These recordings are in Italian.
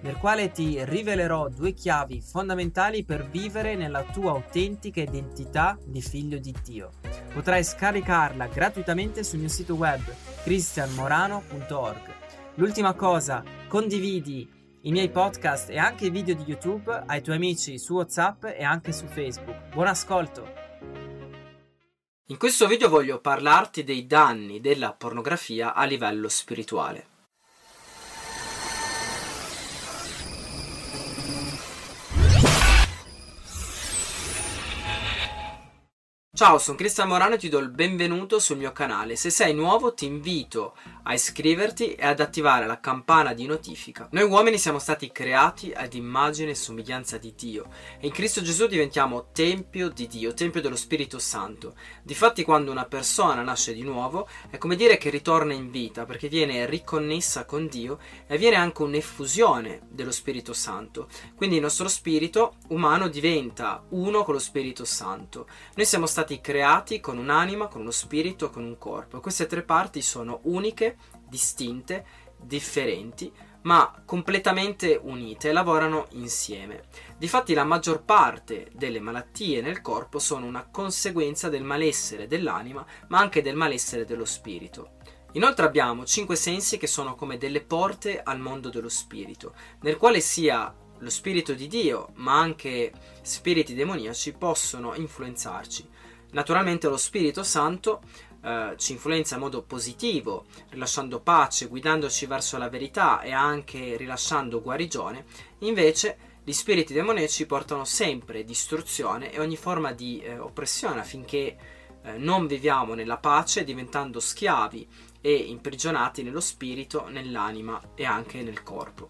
nel quale ti rivelerò due chiavi fondamentali per vivere nella tua autentica identità di figlio di Dio. Potrai scaricarla gratuitamente sul mio sito web cristianmorano.org. L'ultima cosa, condividi i miei podcast e anche i video di YouTube ai tuoi amici su WhatsApp e anche su Facebook. Buon ascolto! In questo video voglio parlarti dei danni della pornografia a livello spirituale. Ciao, sono Cristian Morano e ti do il benvenuto sul mio canale. Se sei nuovo ti invito a iscriverti e ad attivare la campana di notifica. Noi uomini siamo stati creati ad immagine e somiglianza di Dio e in Cristo Gesù diventiamo tempio di Dio, tempio dello Spirito Santo. Difatti quando una persona nasce di nuovo è come dire che ritorna in vita perché viene riconnessa con Dio e viene anche un'effusione dello Spirito Santo. Quindi il nostro spirito umano diventa uno con lo Spirito Santo. Noi siamo stati stati creati con un'anima, con uno spirito, con un corpo. Queste tre parti sono uniche, distinte, differenti, ma completamente unite e lavorano insieme. Difatti la maggior parte delle malattie nel corpo sono una conseguenza del malessere dell'anima, ma anche del malessere dello spirito. Inoltre abbiamo cinque sensi che sono come delle porte al mondo dello spirito, nel quale sia lo spirito di Dio, ma anche spiriti demoniaci possono influenzarci. Naturalmente lo Spirito Santo eh, ci influenza in modo positivo, rilasciando pace, guidandoci verso la verità e anche rilasciando guarigione, invece gli spiriti demonici portano sempre distruzione e ogni forma di eh, oppressione affinché eh, non viviamo nella pace diventando schiavi e imprigionati nello spirito, nell'anima e anche nel corpo.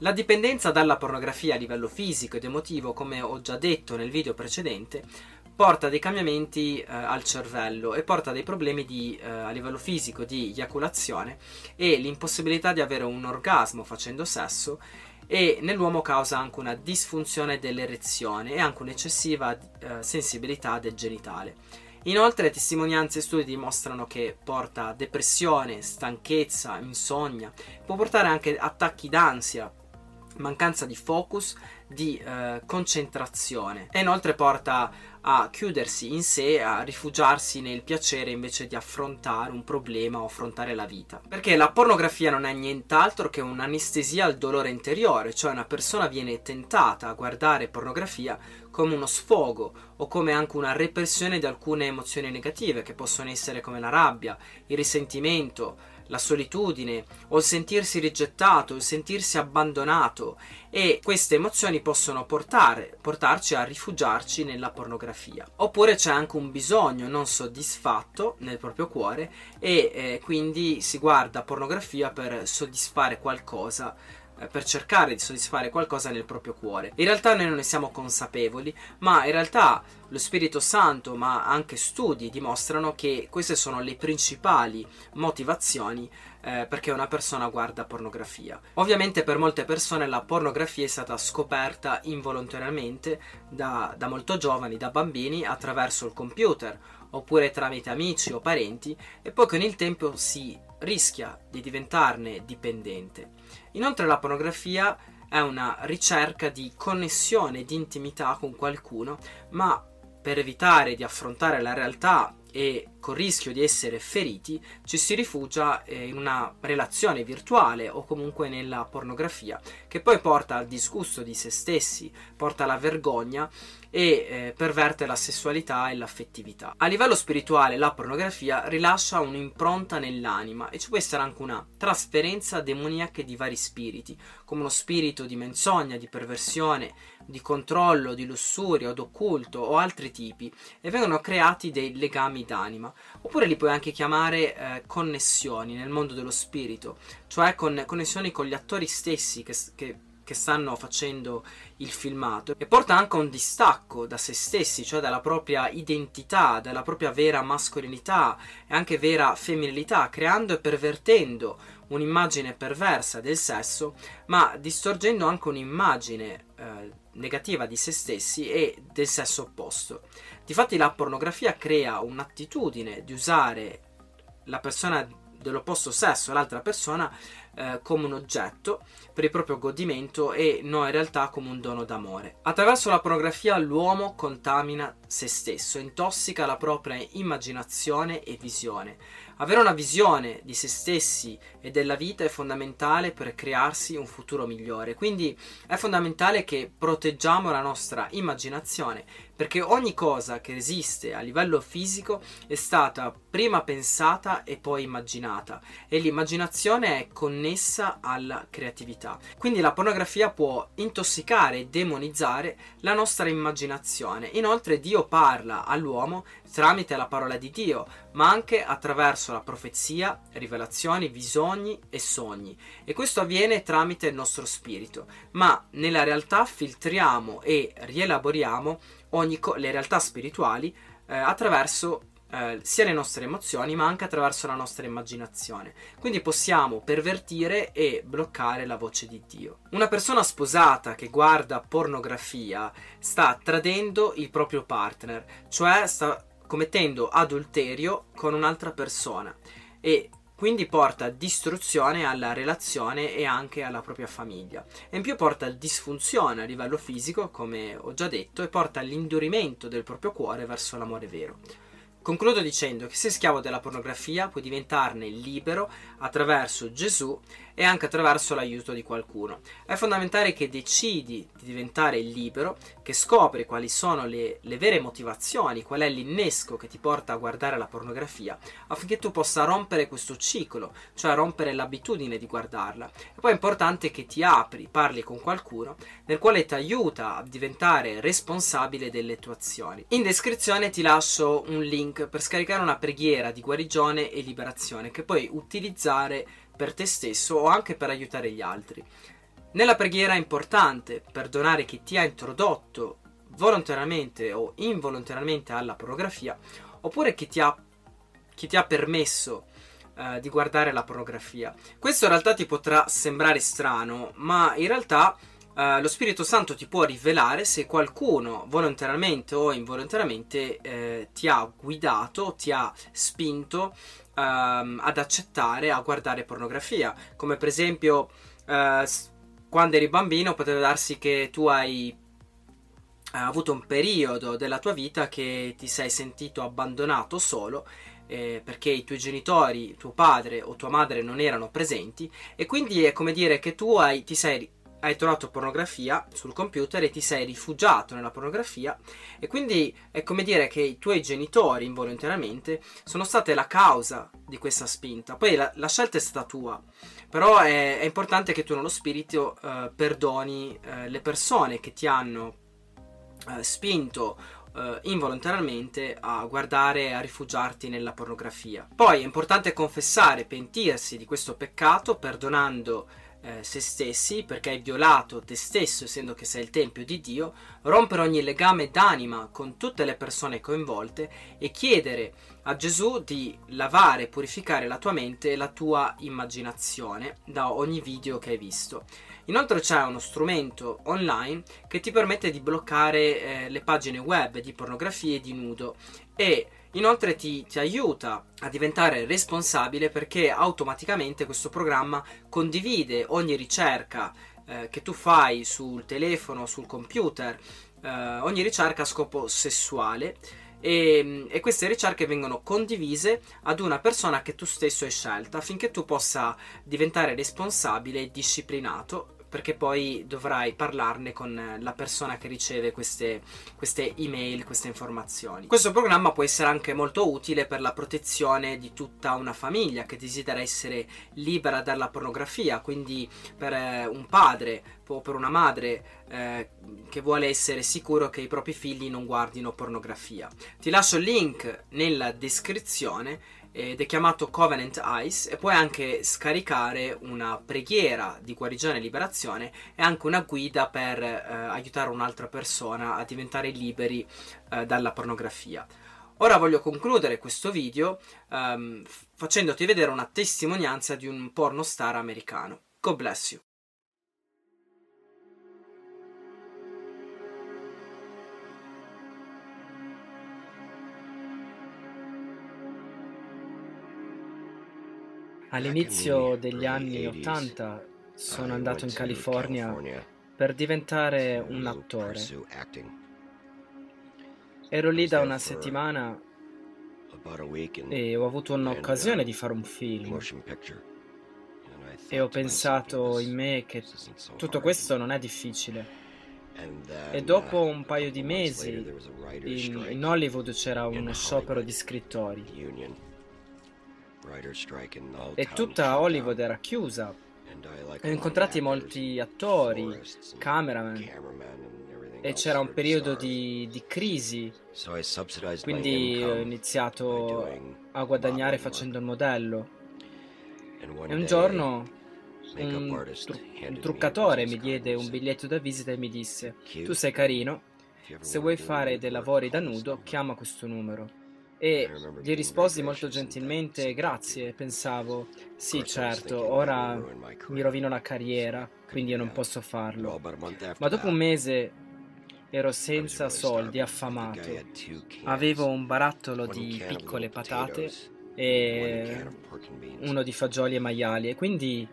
La dipendenza dalla pornografia a livello fisico ed emotivo, come ho già detto nel video precedente, porta dei cambiamenti eh, al cervello e porta dei problemi di, eh, a livello fisico di eiaculazione e l'impossibilità di avere un orgasmo facendo sesso e nell'uomo causa anche una disfunzione dell'erezione e anche un'eccessiva eh, sensibilità del genitale. Inoltre testimonianze e studi dimostrano che porta depressione, stanchezza, insonnia, può portare anche attacchi d'ansia, mancanza di focus, di eh, concentrazione e inoltre porta a chiudersi in sé, a rifugiarsi nel piacere invece di affrontare un problema o affrontare la vita. Perché la pornografia non è nient'altro che un'anestesia al dolore interiore, cioè una persona viene tentata a guardare pornografia come uno sfogo o come anche una repressione di alcune emozioni negative che possono essere come la rabbia, il risentimento, la solitudine o il sentirsi rigettato, il sentirsi abbandonato e queste emozioni possono portare, portarci a rifugiarci nella pornografia. Oppure c'è anche un bisogno non soddisfatto nel proprio cuore e eh, quindi si guarda pornografia per soddisfare qualcosa per cercare di soddisfare qualcosa nel proprio cuore. In realtà noi non ne siamo consapevoli, ma in realtà lo Spirito Santo, ma anche studi dimostrano che queste sono le principali motivazioni eh, perché una persona guarda pornografia. Ovviamente per molte persone la pornografia è stata scoperta involontariamente da, da molto giovani, da bambini, attraverso il computer oppure tramite amici o parenti e poi con il tempo si rischia di diventarne dipendente. Inoltre la pornografia è una ricerca di connessione, di intimità con qualcuno, ma per evitare di affrontare la realtà e col rischio di essere feriti, ci si rifugia eh, in una relazione virtuale o comunque nella pornografia, che poi porta al disgusto di se stessi, porta alla vergogna e eh, perverte la sessualità e l'affettività. A livello spirituale la pornografia rilascia un'impronta nell'anima e ci può essere anche una trasferenza demoniaca di vari spiriti, come uno spirito di menzogna, di perversione, di controllo, di lussuria o d'occulto o altri tipi e vengono creati dei legami d'anima oppure li puoi anche chiamare eh, connessioni nel mondo dello spirito, cioè con, connessioni con gli attori stessi che, che che stanno facendo il filmato e porta anche a un distacco da se stessi, cioè dalla propria identità, dalla propria vera mascolinità e anche vera femminilità, creando e pervertendo un'immagine perversa del sesso, ma distorgendo anche un'immagine eh, negativa di se stessi e del sesso opposto. Difatti la pornografia crea un'attitudine di usare la persona dell'opposto sesso, l'altra persona, eh, come un oggetto per il proprio godimento e non in realtà come un dono d'amore. Attraverso la pornografia l'uomo contamina se stesso, intossica la propria immaginazione e visione. Avere una visione di se stessi e della vita è fondamentale per crearsi un futuro migliore, quindi è fondamentale che proteggiamo la nostra immaginazione perché ogni cosa che esiste a livello fisico è stata prima pensata e poi immaginata e l'immaginazione è connessa alla creatività. Quindi la pornografia può intossicare e demonizzare la nostra immaginazione. Inoltre Dio parla all'uomo tramite la parola di Dio, ma anche attraverso la profezia, rivelazioni, visioni e sogni. E questo avviene tramite il nostro spirito, ma nella realtà filtriamo e rielaboriamo ogni co- le realtà spirituali eh, attraverso eh, sia le nostre emozioni ma anche attraverso la nostra immaginazione. Quindi possiamo pervertire e bloccare la voce di Dio. Una persona sposata che guarda pornografia sta tradendo il proprio partner, cioè sta commettendo adulterio con un'altra persona e quindi porta distruzione alla relazione e anche alla propria famiglia. E in più porta disfunzione a livello fisico, come ho già detto, e porta all'indurimento del proprio cuore verso l'amore vero. Concludo dicendo che se schiavo della pornografia puoi diventarne libero attraverso Gesù e anche attraverso l'aiuto di qualcuno. È fondamentale che decidi di diventare libero, che scopri quali sono le, le vere motivazioni, qual è l'innesco che ti porta a guardare la pornografia, affinché tu possa rompere questo ciclo, cioè rompere l'abitudine di guardarla. E poi è importante che ti apri, parli con qualcuno nel quale ti aiuta a diventare responsabile delle tue azioni. In descrizione ti lascio un link per scaricare una preghiera di guarigione e liberazione che puoi utilizzare per te stesso o anche per aiutare gli altri. Nella preghiera è importante perdonare chi ti ha introdotto volontariamente o involontariamente alla pornografia oppure chi ti ha, chi ti ha permesso eh, di guardare la pornografia. Questo in realtà ti potrà sembrare strano, ma in realtà Uh, lo Spirito Santo ti può rivelare se qualcuno volontariamente o involontariamente eh, ti ha guidato, ti ha spinto um, ad accettare a guardare pornografia, come per esempio uh, quando eri bambino poteva darsi che tu hai uh, avuto un periodo della tua vita che ti sei sentito abbandonato solo eh, perché i tuoi genitori, tuo padre o tua madre non erano presenti e quindi è come dire che tu hai, ti sei hai trovato pornografia sul computer e ti sei rifugiato nella pornografia e quindi è come dire che i tuoi genitori involontariamente sono state la causa di questa spinta. Poi la, la scelta è stata tua, però è, è, importante che tu nello spirito eh, perdoni eh, le persone che ti hanno eh, spinto eh, involontariamente a guardare, a rifugiarti nella pornografia. Poi è importante confessare, pentirsi di questo peccato perdonando eh, se stessi, perché hai violato te stesso, essendo che sei il Tempio di Dio, rompere ogni legame d'anima con tutte le persone coinvolte e chiedere a Gesù di lavare e purificare la tua mente e la tua immaginazione da ogni video che hai visto. Inoltre c'è uno strumento online che ti permette di bloccare eh, le pagine web di pornografia e di nudo e Inoltre ti, ti, aiuta a diventare responsabile perché automaticamente questo programma condivide ogni ricerca eh, che tu fai sul telefono, sul computer, eh, ogni ricerca a scopo sessuale. E, e, queste ricerche vengono condivise ad una persona che tu stesso hai scelta affinché tu possa diventare responsabile e disciplinato perché poi dovrai parlarne con la persona che riceve queste, queste email, queste informazioni. Questo programma può essere anche molto utile per la protezione di tutta una famiglia che desidera essere libera dalla pornografia, quindi per eh, un padre o per una madre eh, che vuole essere sicuro che i propri figli non guardino pornografia. Ti lascio il link nella descrizione ed è chiamato Covenant Ice e puoi anche scaricare una preghiera di guarigione e liberazione e anche una guida per eh, aiutare un'altra persona a diventare liberi eh, dalla pornografia. Ora voglio concludere questo video um, facendoti vedere una testimonianza di un pornostar americano. God bless you. All'inizio degli anni 80 sono andato in California per diventare un attore. Ero lì da una settimana e ho avuto un'occasione di fare un film. E ho pensato in me che tutto questo non è difficile. E dopo un paio di mesi in, in Hollywood c'era uno sciopero di scrittori e tutta Hollywood era chiusa. Ho incontrato molti attori, cameraman, e c'era un periodo di, di crisi, quindi ho iniziato a guadagnare facendo il modello. E un giorno un, tru- un truccatore mi diede un biglietto da visita e mi disse, tu sei carino, se vuoi fare dei lavori da nudo, chiama questo numero. E gli risposi molto gentilmente grazie, pensavo, sì certo, ora mi rovino la carriera, quindi io non posso farlo. Ma dopo un mese ero senza soldi, affamato. Avevo un barattolo di piccole patate e uno di fagioli e maiali. E quindi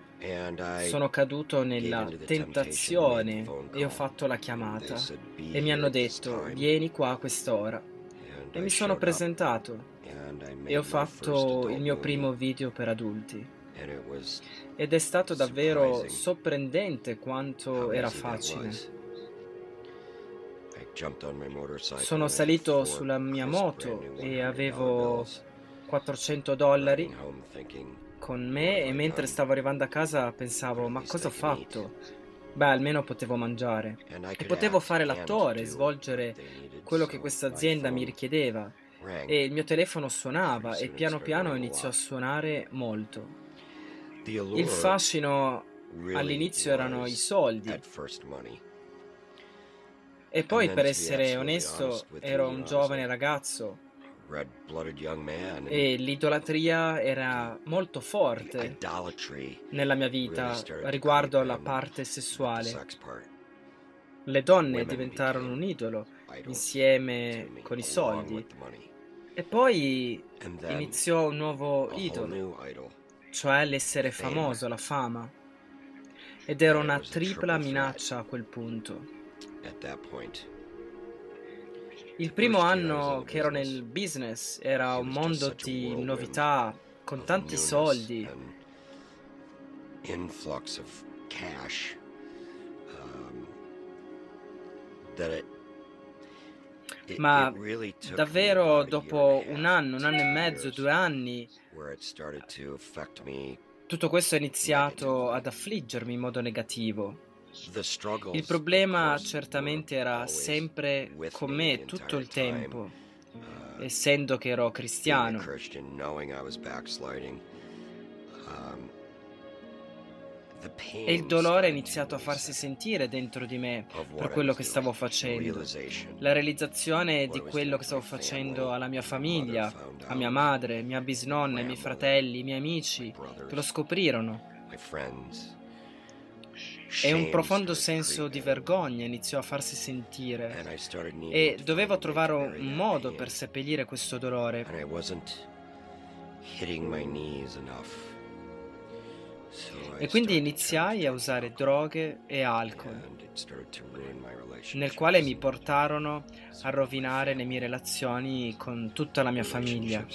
sono caduto nella tentazione e ho fatto la chiamata e mi hanno detto vieni qua a quest'ora e mi sono presentato e ho fatto il mio primo video per adulti. Ed è stato davvero sorprendente quanto era facile. Sono salito sulla mia moto e avevo 400 dollari con me e mentre stavo arrivando a casa pensavo ma cosa ho fatto? Beh, almeno potevo mangiare. E potevo fare l'attore, svolgere quello che questa azienda mi richiedeva. E il mio telefono suonava e piano piano iniziò a suonare molto. Il fascino all'inizio erano i soldi. E poi, per essere onesto, ero un giovane ragazzo e l'idolatria era molto forte nella mia vita riguardo alla parte sessuale. Le donne diventarono un idolo insieme con i soldi. E poi iniziò un nuovo idolo, cioè l'essere famoso, la fama. Ed era una tripla minaccia a quel punto. Il primo anno che ero nel business era un mondo di novità, con tanti soldi. Influx of cash. Um, Ma davvero dopo un anno, un anno e mezzo, due anni, tutto questo è iniziato ad affliggermi in modo negativo. Il problema certamente era sempre con me tutto il tempo, uh, essendo che ero cristiano. Um, e il dolore ha iniziato a farsi sentire dentro di me per quello che stavo facendo. La realizzazione di quello che stavo facendo alla mia famiglia, a mia madre, mia bisnonna, ai miei fratelli, ai miei amici, che lo scoprirono e un profondo senso di vergogna iniziò a farsi sentire. E dovevo trovare un modo per seppellire questo dolore. E quindi iniziai a usare droghe e alcol, nel quale mi portarono a rovinare le mie relazioni con tutta la mia famiglia.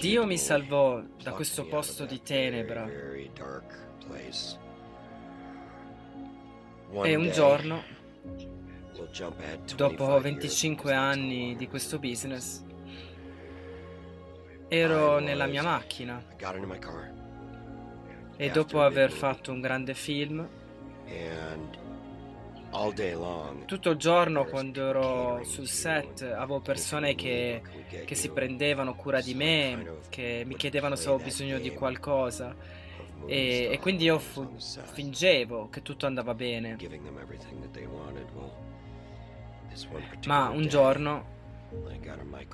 Dio mi salvò da questo posto di tenebra. E un giorno, dopo 25 anni di questo business, ero nella mia macchina. E dopo aver fatto un grande film Tutto il giorno quando ero sul set avevo persone che, che si prendevano cura di me, che mi chiedevano se avevo bisogno di qualcosa e, e quindi io fu, fingevo che tutto andava bene. Ma un giorno,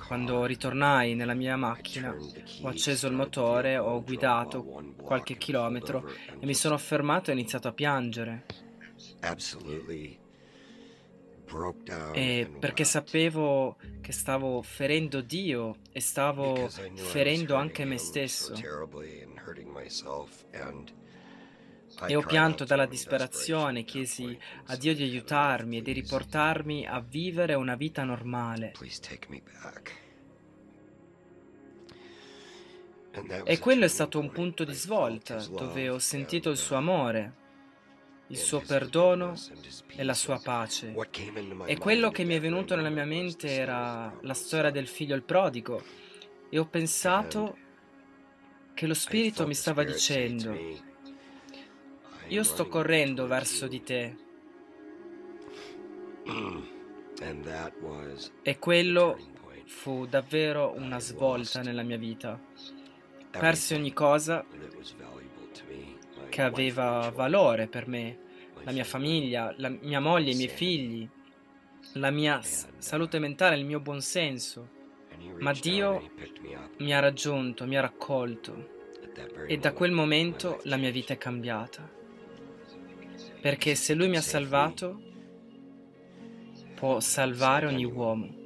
quando ritornai nella mia macchina, ho acceso il motore, ho guidato qualche chilometro e mi sono fermato e ho iniziato a piangere. E perché sapevo che stavo ferendo Dio e stavo ferendo anche me stesso. E ho pianto dalla disperazione, chiesi a Dio di aiutarmi e di riportarmi a vivere una vita normale. E quello è stato un punto di svolta dove ho sentito il suo amore, il suo perdono e la sua pace. E quello che mi è venuto nella mia mente era la storia del figlio il prodigo. E ho pensato che lo Spirito mi stava dicendo, io sto correndo verso di te. E quello fu davvero una svolta nella mia vita. Persi ogni cosa che aveva valore per me, la mia famiglia, la mia moglie, i miei figli, la mia salute mentale, il mio buonsenso. Ma Dio mi ha raggiunto, mi ha raccolto e da quel momento la mia vita è cambiata. Perché se Lui mi ha salvato, può salvare ogni uomo.